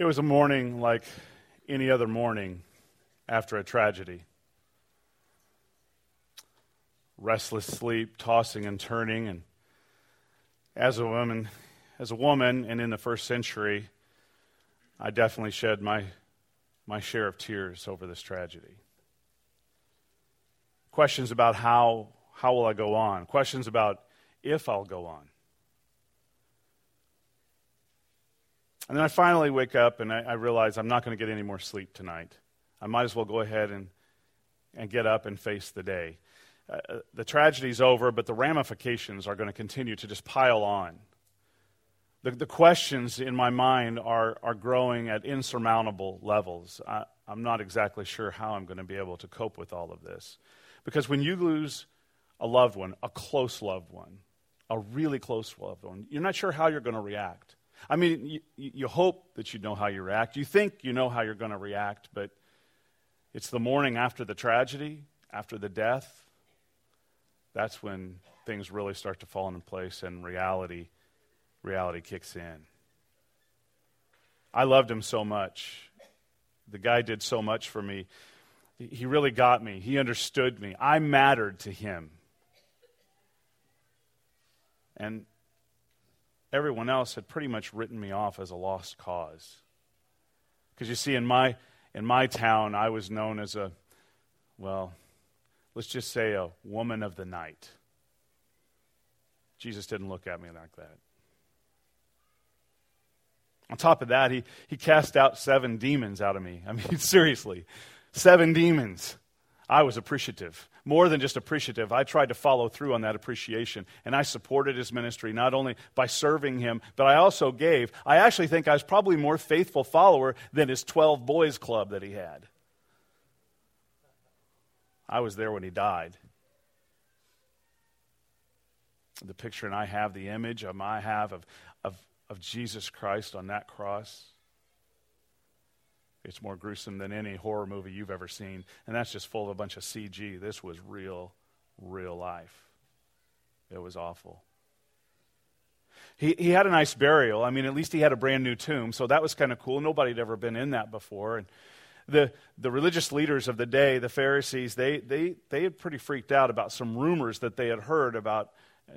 It was a morning like any other morning after a tragedy. Restless sleep, tossing and turning, and as a woman, as a woman, and in the first century, I definitely shed my my share of tears over this tragedy. Questions about how how will I go on? Questions about if I'll go on. And then I finally wake up and I, I realize I'm not going to get any more sleep tonight. I might as well go ahead and, and get up and face the day. Uh, uh the tragedy's over, but the ramifications are going to continue to just pile on. The, the questions in my mind are, are growing at insurmountable levels. I, I'm not exactly sure how I'm going to be able to cope with all of this. Because when you lose a loved one, a close loved one, a really close loved one, you're not sure how you're going to react. I mean, you, you hope that you know how you react. You think you know how you're going to react, but it's the morning after the tragedy, after the death. That's when things really start to fall into place and reality, reality kicks in. I loved him so much. The guy did so much for me. He really got me. He understood me. I mattered to him. And everyone else had pretty much written me off as a lost cause. Because you see, in my, in my town, I was known as a, well, let's just say a woman of the night. Jesus didn't look at me like that. On top of that, he, he cast out seven demons out of me. I mean, seriously, seven demons. I was appreciative. More than just appreciative, I tried to follow through on that appreciation. And I supported his ministry not only by serving him, but I also gave. I actually think I was probably more faithful follower than his 12 boys club that he had. I was there when he died. The picture, and I have the image I have of, of, of Jesus Christ on that cross. It's more gruesome than any horror movie you've ever seen. And that's just full of a bunch of CG. This was real, real life. It was awful. He, he had a nice burial. I mean, at least he had a brand new tomb, so that was kind of cool. Nobody had ever been in that before. And the, the religious leaders of the day, the Pharisees, they, they, they had pretty freaked out about some rumors that they had heard about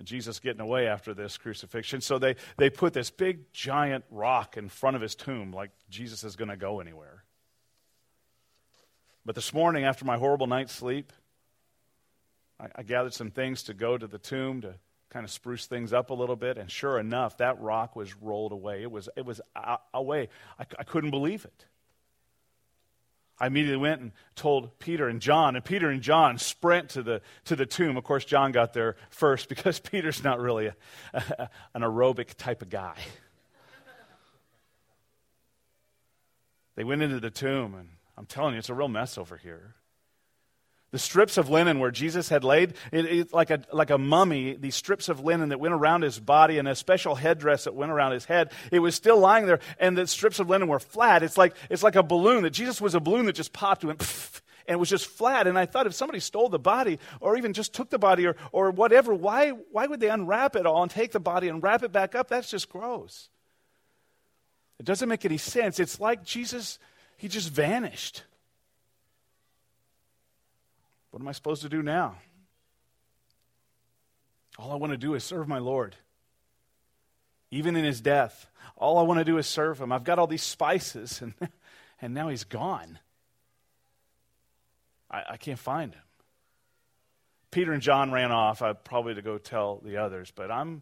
Jesus getting away after this crucifixion. So they, they put this big giant rock in front of his tomb, like Jesus is going to go anywhere. But this morning, after my horrible night's sleep, I, I gathered some things to go to the tomb to kind of spruce things up a little bit. And sure enough, that rock was rolled away. It was, it was uh, away. I, I couldn't believe it. I immediately went and told Peter and John, and Peter and John sprint to the, to the tomb. Of course, John got there first because Peter's not really a, a, an aerobic type of guy. They went into the tomb, and I'm telling you, it's a real mess over here. The strips of linen where Jesus had laid, it, it, like, a, like a mummy, these strips of linen that went around his body and a special headdress that went around his head, it was still lying there, and the strips of linen were flat. It's like, it's like a balloon, that Jesus was a balloon that just popped and went, pfft, and it was just flat. And I thought if somebody stole the body or even just took the body or, or whatever, why, why would they unwrap it all and take the body and wrap it back up? That's just gross. It doesn't make any sense. It's like Jesus, he just vanished. What am I supposed to do now? All I want to do is serve my Lord. Even in his death, all I want to do is serve him. I've got all these spices, and, and now he's gone. I, I can't find him. Peter and John ran off, uh, probably to go tell the others, but I'm,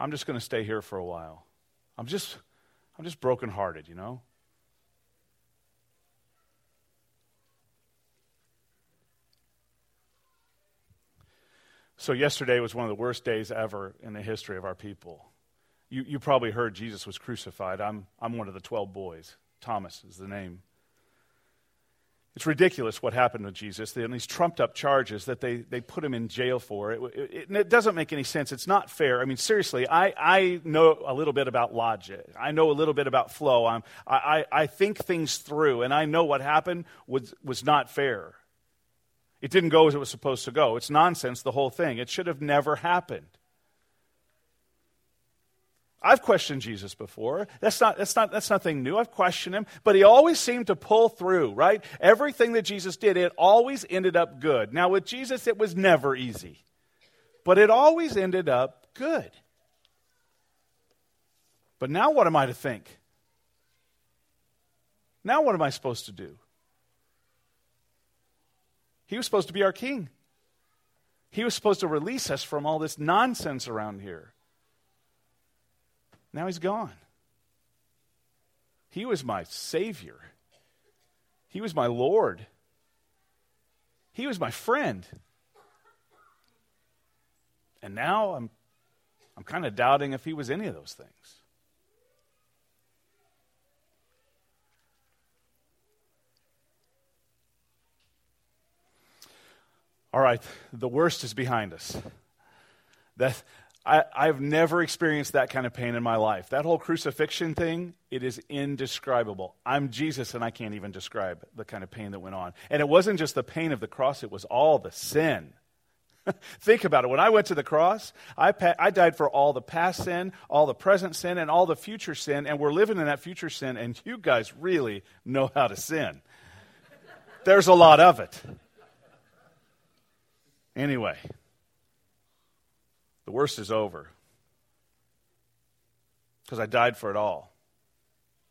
I'm just going to stay here for a while. I'm just, I'm just brokenhearted, you know? So, yesterday was one of the worst days ever in the history of our people. You, you probably heard Jesus was crucified. I'm, I'm one of the 12 boys. Thomas is the name. It's ridiculous what happened to Jesus. And these trumped up charges that they, they put him in jail for. It, it, it, doesn't make any sense. It's not fair. I mean, seriously, I, I know a little bit about logic. I know a little bit about flow. I'm, I, I think things through, and I know what happened was, was not fair. It didn't go as it was supposed to go. It's nonsense, the whole thing. It should have never happened. I've questioned Jesus before. That's not, that's, not, that's nothing new. I've questioned him. But he always seemed to pull through, right? Everything that Jesus did, it always ended up good. Now, with Jesus, it was never easy, but it always ended up good. But now, what am I to think? Now, what am I supposed to do? He was supposed to be our king. He was supposed to release us from all this nonsense around here. Now he's gone. He was my Savior. He was my Lord. He was my friend. And now I'm, I'm kind of doubting if he was any of those things. All right, the worst is behind us. That I, I've never experienced that kind of pain in my life. That whole crucifixion thing, it is indescribable. I'm Jesus and I can't even describe the kind of pain that went on. And it wasn't just the pain of the cross, it was all the sin. Think about it. When I went to the cross, I, pa- I died for all the past sin, all the present sin, and all the future sin, and we're living in that future sin, and you guys really know how to sin. There's a lot of it. Anyway, the worst is over because I died for it all.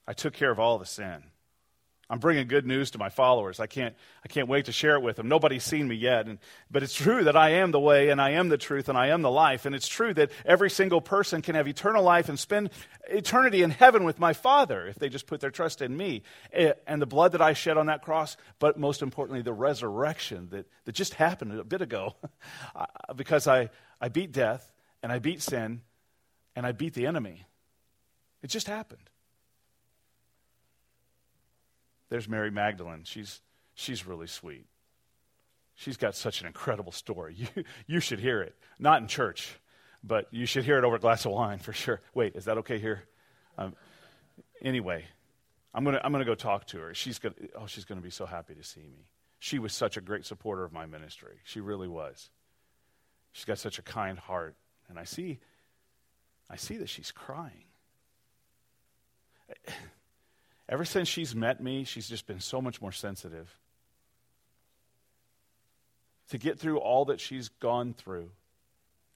I took care of all the sin. I'm bringing good news to my followers. I can't, I can't wait to share it with them. Nobody's seen me yet. And, but it's true that I am the way and I am the truth and I am the life. And it's true that every single person can have eternal life and spend eternity in heaven with my Father if they just put their trust in me. Eh, and the blood that I shed on that cross, but most importantly, the resurrection that, that just happened a bit ago because I, I beat death and I beat sin and I beat the enemy. It just happened. There's Mary Magdalene. She's, she's really sweet. She's got such an incredible story. You, you should hear it. Not in church, but you should hear it over a glass of wine for sure. Wait, is that okay here? Um, anyway, I'm going to I'm gonna go talk to her. She's gonna, oh, she's going to be so happy to see me. She was such a great supporter of my ministry. She really was. She's got such a kind heart. And I see, I see that she's crying. Ever since she's met me, she's just been so much more sensitive. To get through all that she's gone through,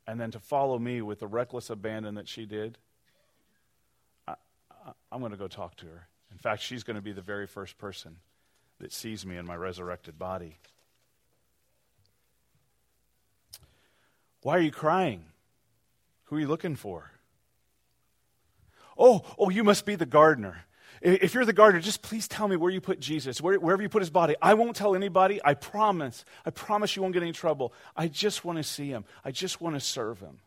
and then to follow me with the reckless abandon that she did, I, am going to go talk to her. In fact, she's going to be the very first person that sees me in my resurrected body. Why are you crying? Who are you looking for? Oh, oh, you must be the gardener. If you're the gardener, just please tell me where you put Jesus, where, wherever you put his body. I won't tell anybody. I promise. I promise you won't get any trouble. I just want to see him. I just want to serve him.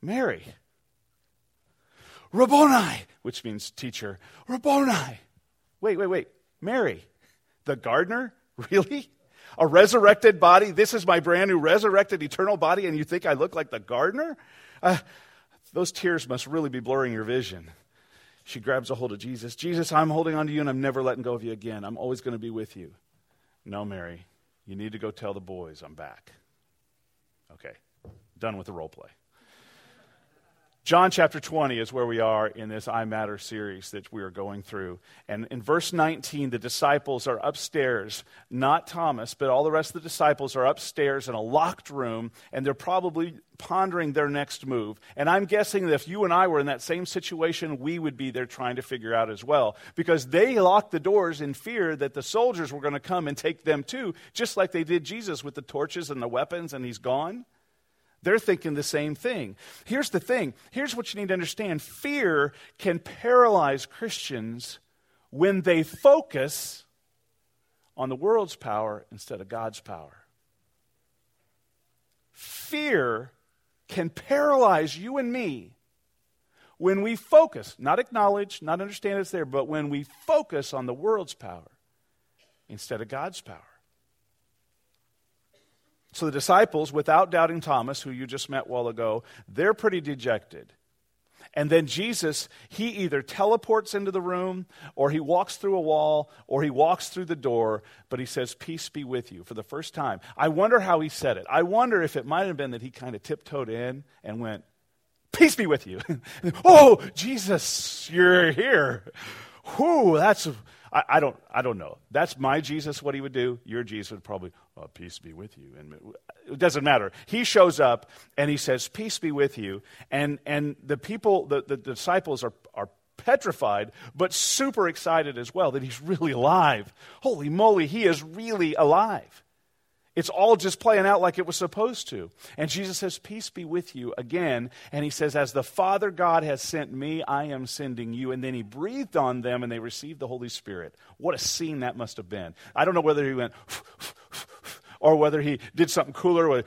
Mary. Rabboni, which means teacher. Rabboni. Wait, wait, wait. Mary, the gardener? Really? A resurrected body? This is my brand new resurrected eternal body, and you think I look like the gardener? Uh, those tears must really be blurring your vision. She grabs a hold of Jesus. Jesus, I'm holding on to you and I'm never letting go of you again. I'm always going to be with you. No, Mary, you need to go tell the boys I'm back. Okay, done with the role play. John chapter 20 is where we are in this I Matter series that we are going through. And in verse 19, the disciples are upstairs, not Thomas, but all the rest of the disciples are upstairs in a locked room, and they're probably pondering their next move. And I'm guessing that if you and I were in that same situation, we would be there trying to figure out as well. Because they locked the doors in fear that the soldiers were going to come and take them too, just like they did Jesus with the torches and the weapons, and he's gone. They're thinking the same thing. Here's the thing here's what you need to understand fear can paralyze Christians when they focus on the world's power instead of God's power. Fear can paralyze you and me when we focus, not acknowledge, not understand it's there, but when we focus on the world's power instead of God's power. So the disciples, without doubting Thomas, who you just met a while ago, they're pretty dejected. And then Jesus, he either teleports into the room, or he walks through a wall, or he walks through the door, but he says, Peace be with you for the first time. I wonder how he said it. I wonder if it might have been that he kind of tiptoed in and went, Peace be with you. oh, Jesus, you're here. Whoo, that's, I, I, don't, I don't know. That's my Jesus, what he would do. Your Jesus would probably, oh, peace be with you. And it doesn't matter. He shows up and he says, peace be with you. And, and the people, the, the disciples are, are petrified, but super excited as well that he's really alive. Holy moly, he is really alive. It's all just playing out like it was supposed to. And Jesus says, Peace be with you again. And he says, As the Father God has sent me, I am sending you. And then he breathed on them and they received the Holy Spirit. What a scene that must have been. I don't know whether he went, or whether he did something cooler,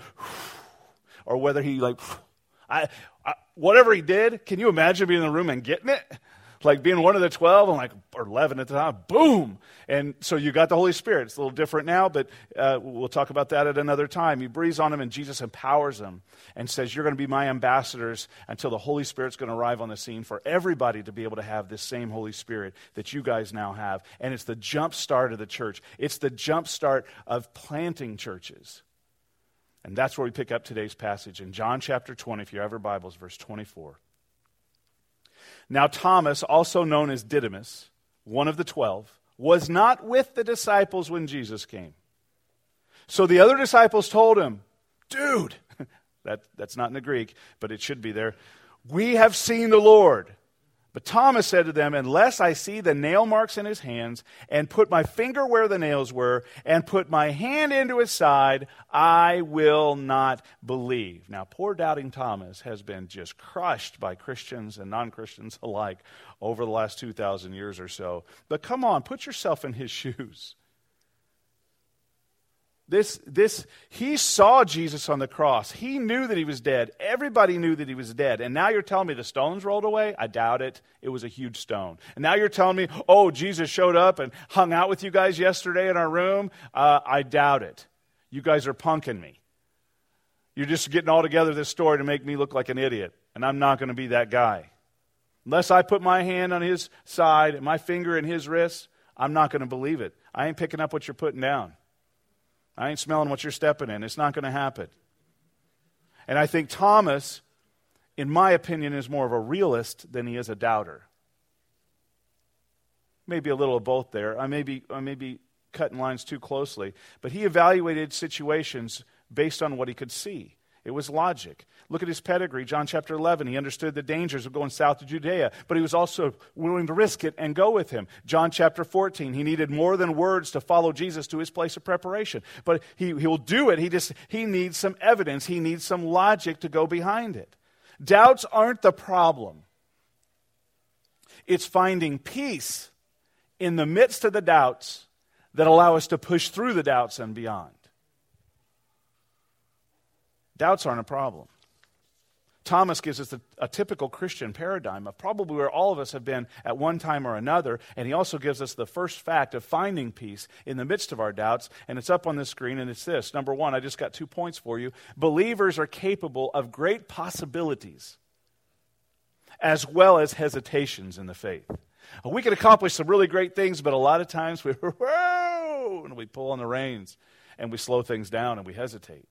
or whether he, like, I, I, whatever he did, can you imagine being in the room and getting it? Like being one of the 12 and like, or 11 at the time, boom. And so you got the Holy Spirit. It's a little different now, but uh, we'll talk about that at another time. He breathes on them and Jesus empowers them and says, You're going to be my ambassadors until the Holy Spirit's going to arrive on the scene for everybody to be able to have this same Holy Spirit that you guys now have. And it's the jump start of the church, it's the jump start of planting churches. And that's where we pick up today's passage in John chapter 20, if you have your Bibles, verse 24. Now, Thomas, also known as Didymus, one of the twelve, was not with the disciples when Jesus came. So the other disciples told him, Dude, that, that's not in the Greek, but it should be there. We have seen the Lord. But Thomas said to them, Unless I see the nail marks in his hands, and put my finger where the nails were, and put my hand into his side, I will not believe. Now, poor doubting Thomas has been just crushed by Christians and non Christians alike over the last 2,000 years or so. But come on, put yourself in his shoes. This, this, he saw Jesus on the cross. He knew that he was dead. Everybody knew that he was dead. And now you're telling me the stones rolled away? I doubt it. It was a huge stone. And now you're telling me, oh, Jesus showed up and hung out with you guys yesterday in our room? Uh, I doubt it. You guys are punking me. You're just getting all together this story to make me look like an idiot. And I'm not going to be that guy. Unless I put my hand on his side and my finger in his wrist, I'm not going to believe it. I ain't picking up what you're putting down. I ain't smelling what you're stepping in. It's not going to happen. And I think Thomas, in my opinion, is more of a realist than he is a doubter. Maybe a little of both there. I may be, I may be cutting lines too closely. But he evaluated situations based on what he could see. It was logic. Look at his pedigree. John chapter 11. He understood the dangers of going south to Judea, but he was also willing to risk it and go with him. John chapter 14. He needed more than words to follow Jesus to his place of preparation. But he, he'll do it. He just, he needs some evidence. He needs some logic to go behind it. Doubts aren't the problem. It's finding peace in the midst of the doubts that allow us to push through the doubts and beyond. Doubts aren't a problem. Thomas gives us a, a, typical Christian paradigm of probably where all of us have been at one time or another. And he also gives us the first fact of finding peace in the midst of our doubts. And it's up on the screen, and it's this. Number one, I just got two points for you. Believers are capable of great possibilities as well as hesitations in the faith. We can accomplish some really great things, but a lot of times we, whoa, and we pull on the reins and we slow things down and we hesitate.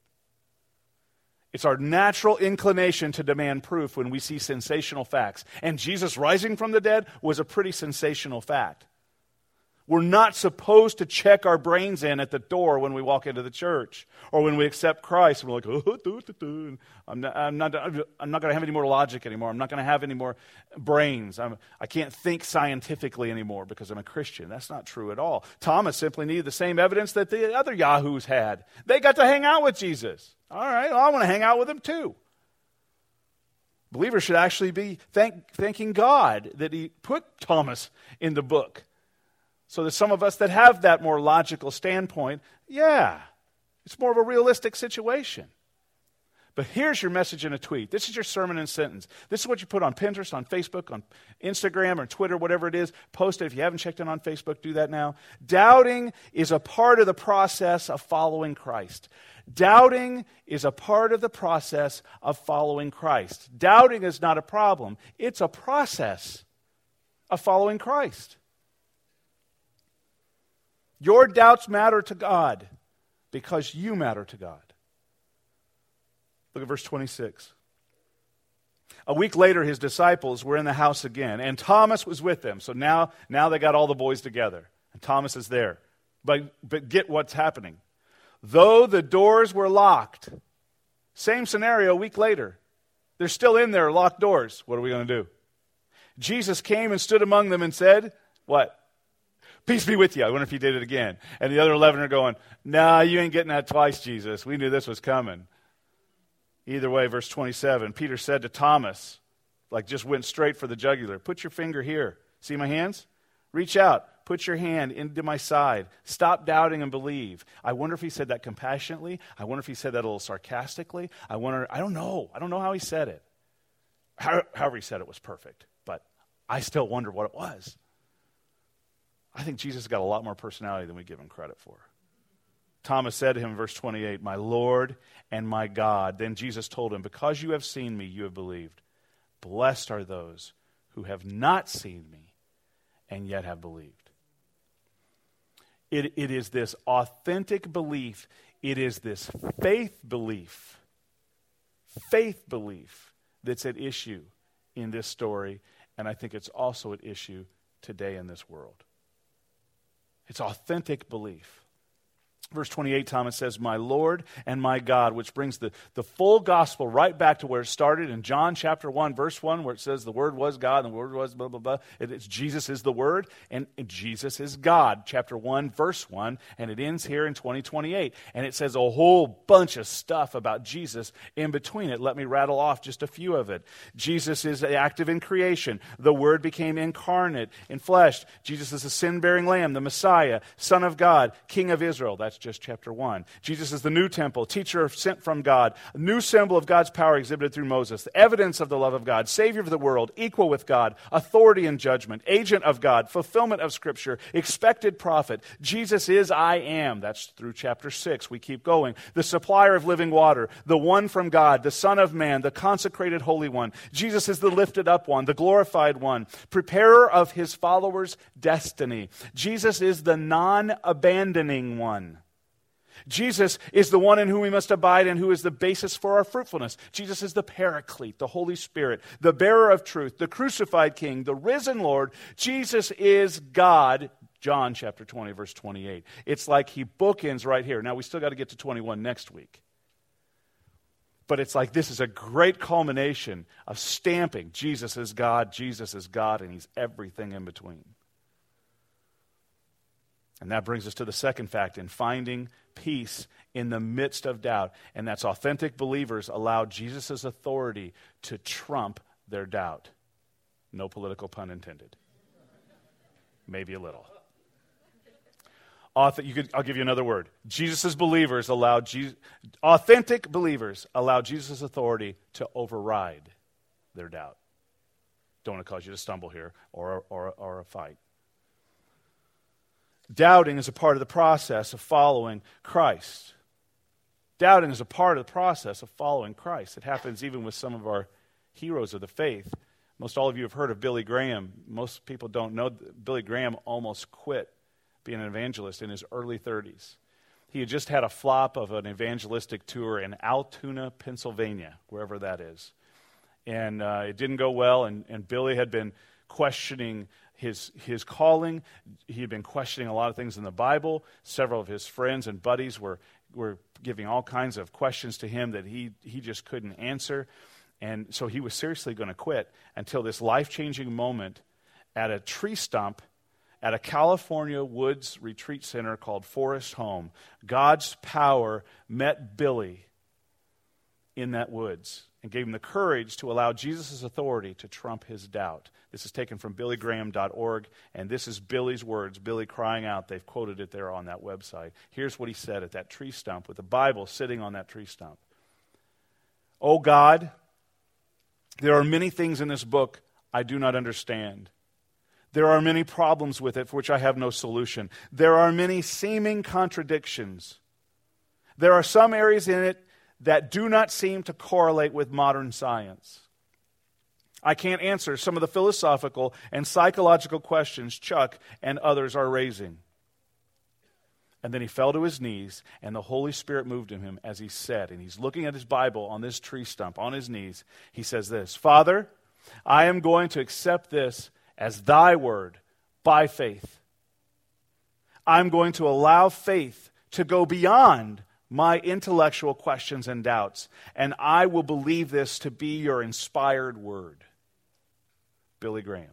It's our natural inclination to demand proof when we see sensational facts. And Jesus rising from the dead was a pretty sensational fact. We're not supposed to check our brains in at the door when we walk into the church or when we accept Christ. We're like, oh. I'm not, I'm not, I'm not going to have any more logic anymore. I'm not going to have any more brains. I'm, I can't think scientifically anymore because I'm a Christian. That's not true at all. Thomas simply needed the same evidence that the other Yahoos had. They got to hang out with Jesus. All right, well, I want to hang out with him too. Believers should actually be thank, thanking God that he put Thomas in the book. So that some of us that have that more logical standpoint, yeah, it's more of a realistic situation. But here's your message in a tweet. This is your sermon in sentence. This is what you put on Pinterest, on Facebook, on Instagram, or Twitter, whatever it is. Post it. If you haven't checked in on Facebook, do that now. Doubting is a part of the process of following Christ. Doubting is a part of the process of following Christ. Doubting is not a problem, it's a process of following Christ. Your doubts matter to God because you matter to God. Look at verse 26. A week later, his disciples were in the house again, and Thomas was with them. So now, now they got all the boys together, and Thomas is there. But, but get what's happening. Though the doors were locked, same scenario a week later. They're still in there, locked doors. What are we going to do? Jesus came and stood among them and said, What? Peace be with you. I wonder if he did it again. And the other 11 are going, Nah, you ain't getting that twice, Jesus. We knew this was coming. Either way, verse 27, Peter said to Thomas, like just went straight for the jugular, Put your finger here. See my hands? Reach out. Put your hand into my side. Stop doubting and believe. I wonder if he said that compassionately. I wonder if he said that a little sarcastically. I wonder, I don't know. I don't know how he said it. However, he said it was perfect, but I still wonder what it was. I think Jesus has got a lot more personality than we give him credit for. Thomas said to him verse 28, My Lord and my God. Then Jesus told him, Because you have seen me, you have believed. Blessed are those who have not seen me and yet have believed. It, it is this authentic belief, it is this faith belief, faith belief that's at issue in this story, and I think it's also at issue today in this world. It's authentic belief. Verse 28, Thomas says, My Lord and my God, which brings the, the full gospel right back to where it started in John chapter 1, verse 1, where it says the Word was God and the Word was blah, blah, blah. It, it's Jesus is the Word and, Jesus is God, chapter 1, verse 1, and it ends here in 2028. And it says a whole bunch of stuff about Jesus in between it. Let me rattle off just a few of it. Jesus is active in creation. The Word became incarnate in flesh. Jesus is a sin bearing lamb, the Messiah, Son of God, King of Israel. That's just chapter 1. Jesus is the new temple, teacher sent from God, a new symbol of God's power exhibited through Moses, the evidence of the love of God, Savior of the world, equal with God, authority in judgment, agent of God, fulfillment of Scripture, expected prophet. Jesus is I am. That's through chapter 6. We keep going. The supplier of living water, the one from God, the Son of Man, the consecrated Holy One. Jesus is the lifted up one, the glorified one, preparer of his followers' destiny. Jesus is the non abandoning one. Jesus is the one in whom we must abide and who is the basis for our fruitfulness. Jesus is the paraclete, the Holy Spirit, the bearer of truth, the crucified King, the risen Lord. Jesus is God. John chapter 20, verse 28. It's like he bookends right here. Now, we still got to get to 21 next week. But it's like this is a great culmination of stamping Jesus is God, Jesus is God, and he's everything in between. And that brings us to the second fact in finding peace in the midst of doubt. And that's authentic believers allow Jesus' authority to trump their doubt. No political pun intended. Maybe a little. Could, I'll give you another word. Jesus' believers allow Jesus, authentic believers allow Jesus' authority to override their doubt. Don't want to cause you to stumble here or, or, or a fight. Doubting is a part of the process of following Christ. Doubting is a part of the process of following Christ. It happens even with some of our heroes of the faith. Most all of you have heard of Billy Graham. Most people don't know Billy Graham almost quit being an evangelist in his early 30s. He had just had a flop of an evangelistic tour in Altoona, Pennsylvania, wherever that is. And uh, it didn't go well, and, and Billy had been questioning his, his calling. He had been questioning a lot of things in the Bible. Several of his friends and buddies were, were giving all kinds of questions to him that he, he just couldn't answer. And so he was seriously going to quit until this life changing moment at a tree stump at a California woods retreat center called Forest Home. God's power met Billy in that woods and gave him the courage to allow Jesus' authority to trump his doubt. This is taken from billygraham.org, and this is Billy's words, Billy crying out. They've quoted it there on that website. Here's what he said at that tree stump with the Bible sitting on that tree stump. Oh God, there are many things in this book I do not understand. There are many problems with it for which I have no solution. There are many seeming contradictions. There are some areas in it that do not seem to correlate with modern science. I can't answer some of the philosophical and psychological questions Chuck and others are raising. And then he fell to his knees, and the Holy Spirit moved in him as he said, and he's looking at his Bible on this tree stump, on his knees. He says this Father, I am going to accept this as thy word by faith. I'm going to allow faith to go beyond my intellectual questions and doubts, and I will believe this to be your inspired word. Billy Graham.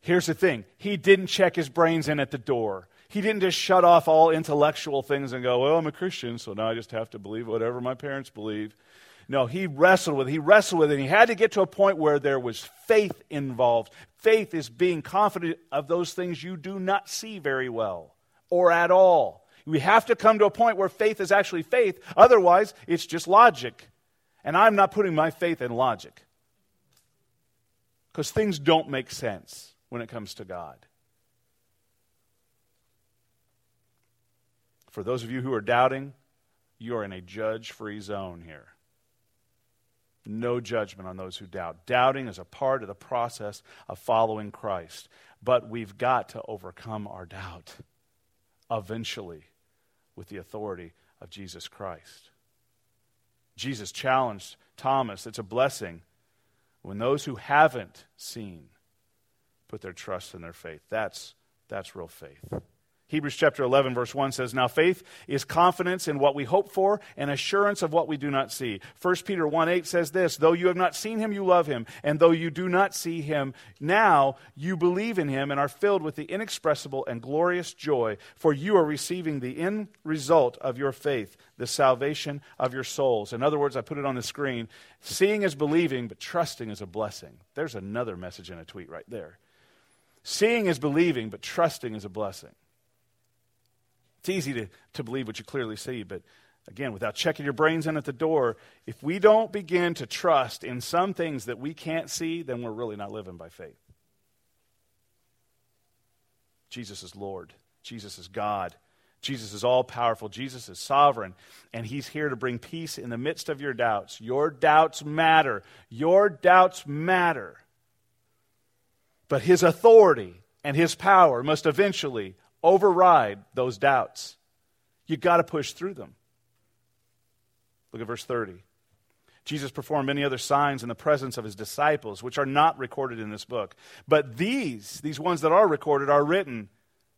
Here's the thing he didn't check his brains in at the door. He didn't just shut off all intellectual things and go, Well, I'm a Christian, so now I just have to believe whatever my parents believe. No, he wrestled with it. He wrestled with it. And he had to get to a point where there was faith involved. Faith is being confident of those things you do not see very well or at all. We have to come to a point where faith is actually faith. Otherwise, it's just logic. And I'm not putting my faith in logic. Because things don't make sense when it comes to God. For those of you who are doubting, you are in a judge free zone here. No judgment on those who doubt. Doubting is a part of the process of following Christ. But we've got to overcome our doubt eventually with the authority of Jesus Christ. Jesus challenged Thomas. It's a blessing when those who haven't seen put their trust in their faith. That's, that's real faith. Hebrews chapter 11, verse 1 says, Now faith is confidence in what we hope for and assurance of what we do not see. 1 Peter 1 8 says this, Though you have not seen him, you love him. And though you do not see him now, you believe in him and are filled with the inexpressible and glorious joy, for you are receiving the end result of your faith, the salvation of your souls. In other words, I put it on the screen seeing is believing, but trusting is a blessing. There's another message in a tweet right there. Seeing is believing, but trusting is a blessing. It's easy to, to believe what you clearly see, but again, without checking your brains in at the door, if we don't begin to trust in some things that we can't see, then we're really not living by faith. Jesus is Lord, Jesus is God. Jesus is all powerful. Jesus is sovereign. And he's here to bring peace in the midst of your doubts. Your doubts matter. Your doubts matter. But his authority and his power must eventually override those doubts. You've got to push through them. Look at verse 30. Jesus performed many other signs in the presence of his disciples, which are not recorded in this book. But these, these ones that are recorded, are written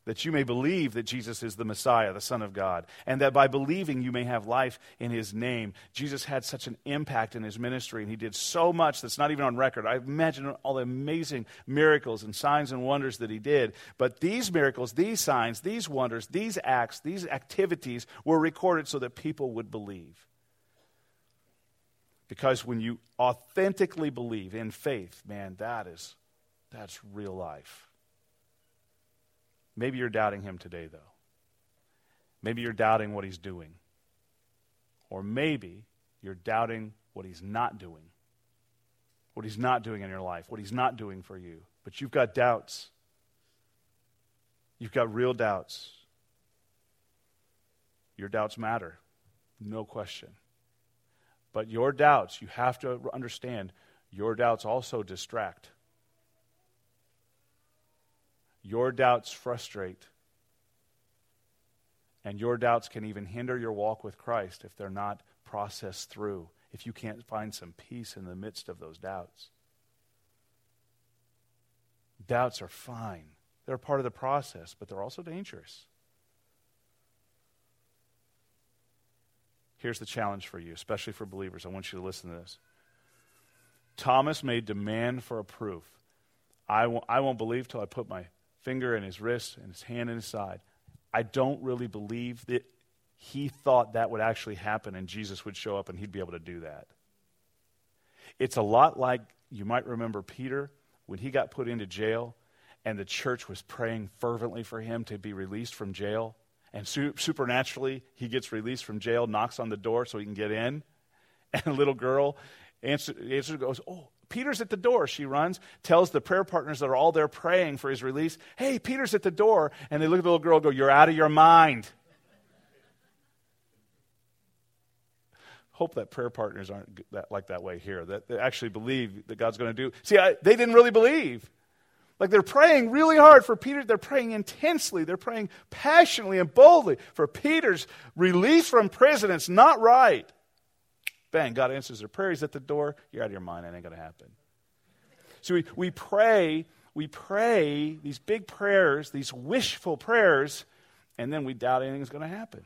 that you may believe that Jesus is the Messiah, the Son of God, and that by believing you may have life in his name. Jesus had such an impact in his ministry, and he did so much that's not even on record. I imagine all the amazing miracles and signs and wonders that he did. But these miracles, these signs, these wonders, these acts, these activities were recorded so that people would believe. Because when you authentically believe in faith, man, that is that's real life. Maybe you're doubting him today, though. Maybe you're doubting what he's doing. Or maybe you're doubting what he's not doing. What he's not doing in your life, what he's not doing for you. But you've got doubts. You've got real doubts. Your doubts matter, no question. But your doubts, you have to understand, your doubts also distract. Your doubts frustrate. And your doubts can even hinder your walk with Christ if they're not processed through, if you can't find some peace in the midst of those doubts. Doubts are fine, they're part of the process, but they're also dangerous. Here's the challenge for you, especially for believers. I want you to listen to this. Thomas made demand for a proof. I won't, I won't believe till I put my finger in his wrist and his hand in his side. I don't really believe that he thought that would actually happen and Jesus would show up and he'd be able to do that. It's a lot like you might remember Peter when he got put into jail and the church was praying fervently for him to be released from jail. And su- supernaturally, he gets released from jail, knocks on the door so he can get in. And a little girl answers, answer goes, Oh, Peter's at the door. She runs, tells the prayer partners that are all there praying for his release, Hey, Peter's at the door. And they look at the little girl go, You're out of your mind. Hope that prayer partners aren't that, like that way here, that they actually believe that God's going to do. See, I, they didn't really believe. Like they're praying really hard for Peter. They're praying intensely. They're praying passionately and boldly for Peter's release from prison. It's not right. Bang, God answers their prayers at the door. You're out of your mind. It ain't going to happen. So we, we pray, we pray these big prayers, these wishful prayers, and then we doubt anything's going to happen.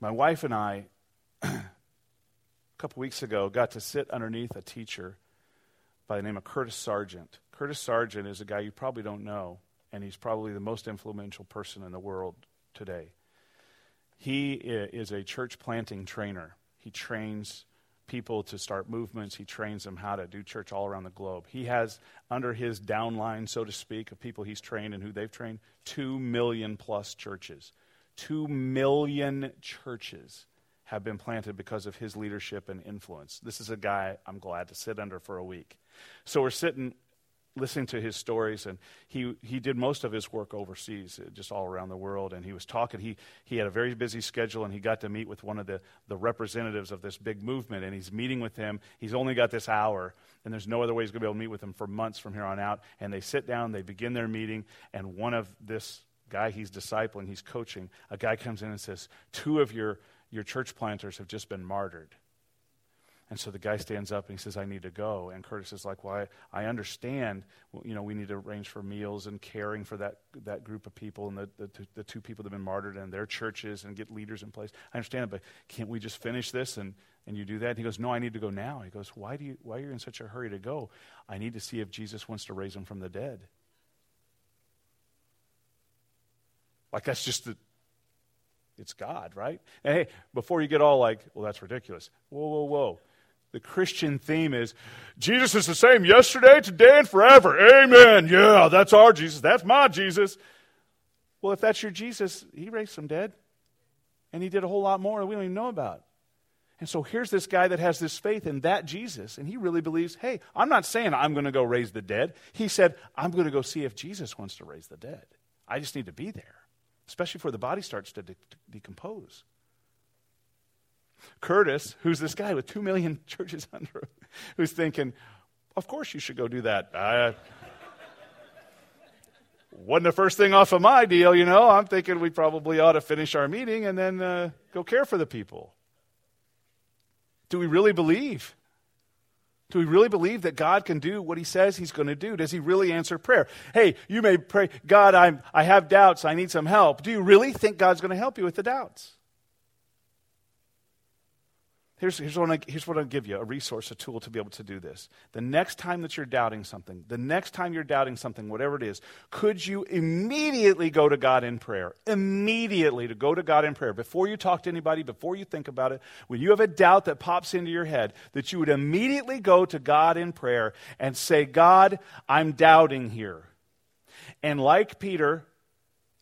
My wife and I, a couple weeks ago, got to sit underneath a teacher by the name of Curtis Sergeant. Curtis Sergeant is a guy you probably don't know, and he's probably the most influential person in the world today. He is a church planting trainer. He trains people to start movements. He trains them how to do church all around the globe. He has under his downline, so to speak, of people he's trained and who they've trained, two million plus churches. Two million churches have been planted because of his leadership and influence. This is a guy I'm glad to sit under for a week. So we're sitting listening to his stories and he, he did most of his work overseas uh, just all around the world and he was talking he, he had a very busy schedule and he got to meet with one of the, the representatives of this big movement and he's meeting with him he's only got this hour and there's no other way he's going to be able to meet with him for months from here on out and they sit down they begin their meeting and one of this guy he's discipling, he's coaching, a guy comes in and says, Two of your, your church planters have just been martyred. And so the guy stands up and he says, I need to go. And Curtis is like, Well, I, I understand, you know, we need to arrange for meals and caring for that, that group of people and the, the, the two people that have been martyred and their churches and get leaders in place. I understand it, but can't we just finish this and, and you do that? And he goes, No, I need to go now. He goes, Why, do you, why are you in such a hurry to go? I need to see if Jesus wants to raise him from the dead. Like that's just the, it's God, right? And hey, before you get all like, well, that's ridiculous. Whoa, whoa, whoa. The Christian theme is Jesus is the same yesterday, today, and forever. Amen. Yeah, that's our Jesus. That's my Jesus. Well, if that's your Jesus, he raised some dead. And he did a whole lot more that we don't even know about. And so here's this guy that has this faith in that Jesus, and he really believes, hey, I'm not saying I'm going to go raise the dead. He said, I'm going to go see if Jesus wants to raise the dead. I just need to be there especially before the body starts to de- decompose. Curtis, who's this guy with two million churches under him, who's thinking, of course you should go do that. I, wasn't the first thing off of my deal, you know. I'm thinking we probably ought to finish our meeting and then uh, go care for the people. Do we really believe do we really believe that God can do what he says he's going to do? Does he really answer prayer? Hey, you may pray, God, I'm, I have doubts. I need some help. Do you really think God's going to help you with the doubts? Here's, here's, what I, here's what I'll give you a resource, a tool to be able to do this. The next time that you're doubting something, the next time you're doubting something, whatever it is, could you immediately go to God in prayer? Immediately to go to God in prayer. Before you talk to anybody, before you think about it, when you have a doubt that pops into your head, that you would immediately go to God in prayer and say, God, I'm doubting here. And like Peter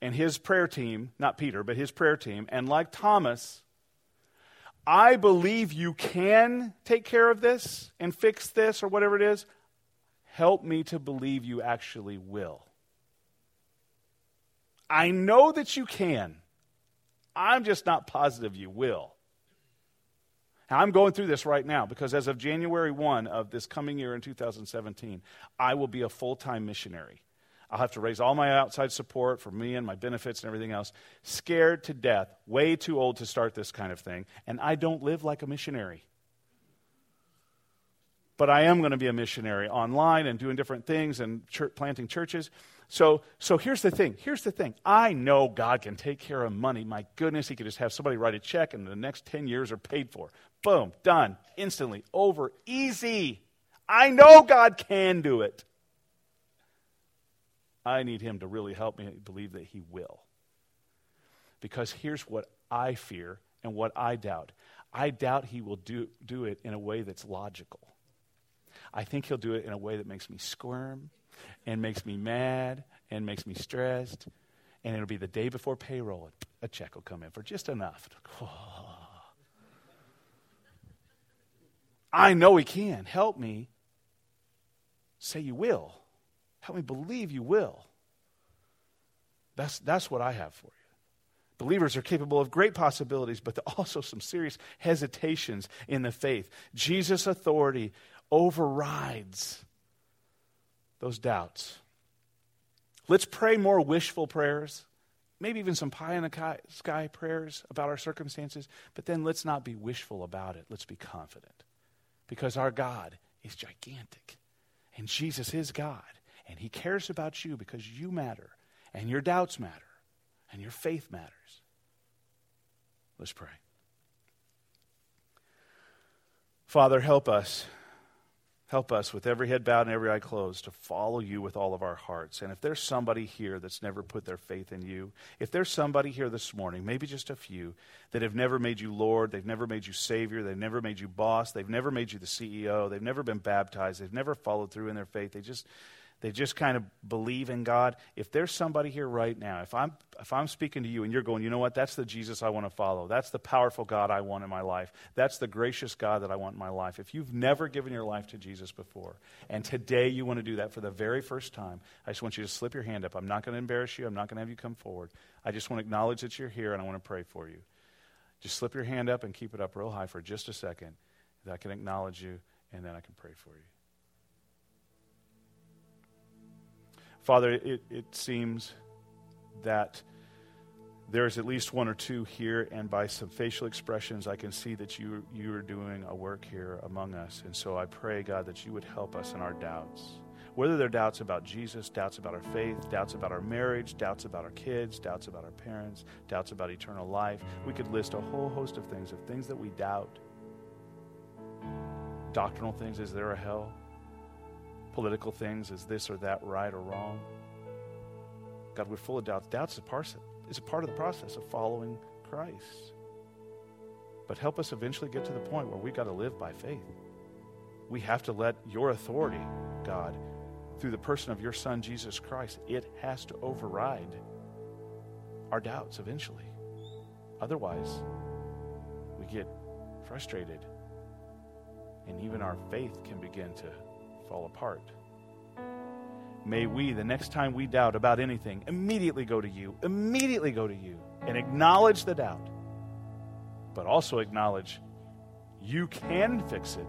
and his prayer team, not Peter, but his prayer team, and like Thomas, I believe you can take care of this and fix this or whatever it is. Help me to believe you actually will. I know that you can. I'm just not positive you will. Now, I'm going through this right now because as of January 1 of this coming year in 2017, I will be a full time missionary. I'll have to raise all my outside support for me and my benefits and everything else. Scared to death, way too old to start this kind of thing, and I don't live like a missionary. But I am going to be a missionary online and doing different things and church, planting churches. So, so here's the thing. Here's the thing. I know God can take care of money. My goodness, He could just have somebody write a check and the next 10 years are paid for. Boom, done, instantly, over, easy. I know God can do it. I need him to really help me believe that he will. Because here's what I fear and what I doubt I doubt he will do, do it in a way that's logical. I think he'll do it in a way that makes me squirm and makes me mad and makes me stressed. And it'll be the day before payroll, a check will come in for just enough. I know he can. Help me say you will. Help me believe you will. That's, that's what I have for you. Believers are capable of great possibilities, but also some serious hesitations in the faith. Jesus' authority overrides those doubts. Let's pray more wishful prayers, maybe even some pie in the sky prayers about our circumstances, but then let's not be wishful about it. Let's be confident because our God is gigantic and Jesus is God and He cares about you because you matter and your doubts matter and your faith matters. Let's pray. Father, help us. Help us with every head bowed and every eye closed to follow you with all of our hearts. And if there's somebody here that's never put their faith in you, if there's somebody here this morning, maybe just a few, that have never made you Lord, they've never made you Savior, they've never made you boss, they've never made you the CEO, they've never been baptized, they've never followed through in their faith, they just they just kind of believe in God. If there's somebody here right now, if I'm, if I'm speaking to you and you're going, you know what, that's the Jesus I want to follow. That's the powerful God I want in my life. That's the gracious God that I want in my life. If you've never given your life to Jesus before, and today you want to do that for the very first time, I just want you to slip your hand up. I'm not going to embarrass you. I'm not going to have you come forward. I just want to acknowledge that you're here and I want to pray for you. Just slip your hand up and keep it up real high for just a second. That I can acknowledge you and then I can pray for you. Father, it, it seems that there's at least one or two here, and by some facial expressions, I can see that you, you are doing a work here among us. And so I pray, God, that you would help us in our doubts. Whether they're doubts about Jesus, doubts about our faith, doubts about our marriage, doubts about our kids, doubts about our parents, doubts about eternal life, we could list a whole host of things, of things that we doubt. Doctrinal things, is there a hell? Political things is this or that right or wrong. God, we're full of doubts. Doubts is a part, is a part of the process of following Christ. But help us eventually get to the point where we've got to live by faith. We have to let your authority, God, through the person of your Son, Jesus Christ, it has to override our doubts eventually. Otherwise, we get frustrated, and even our faith can begin to fall apart. May we, the next time we doubt about anything, immediately go to you, immediately go to you and acknowledge the doubt, but also acknowledge you can fix it,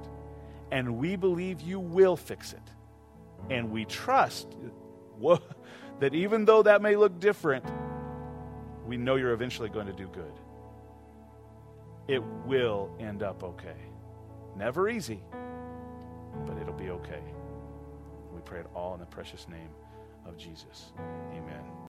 and we believe you will fix it. And we trust that even though that may look different, we know you're eventually going to do good. It will end up okay. Never easy but it'll be okay. We pray it all in the precious name of Jesus. Amen.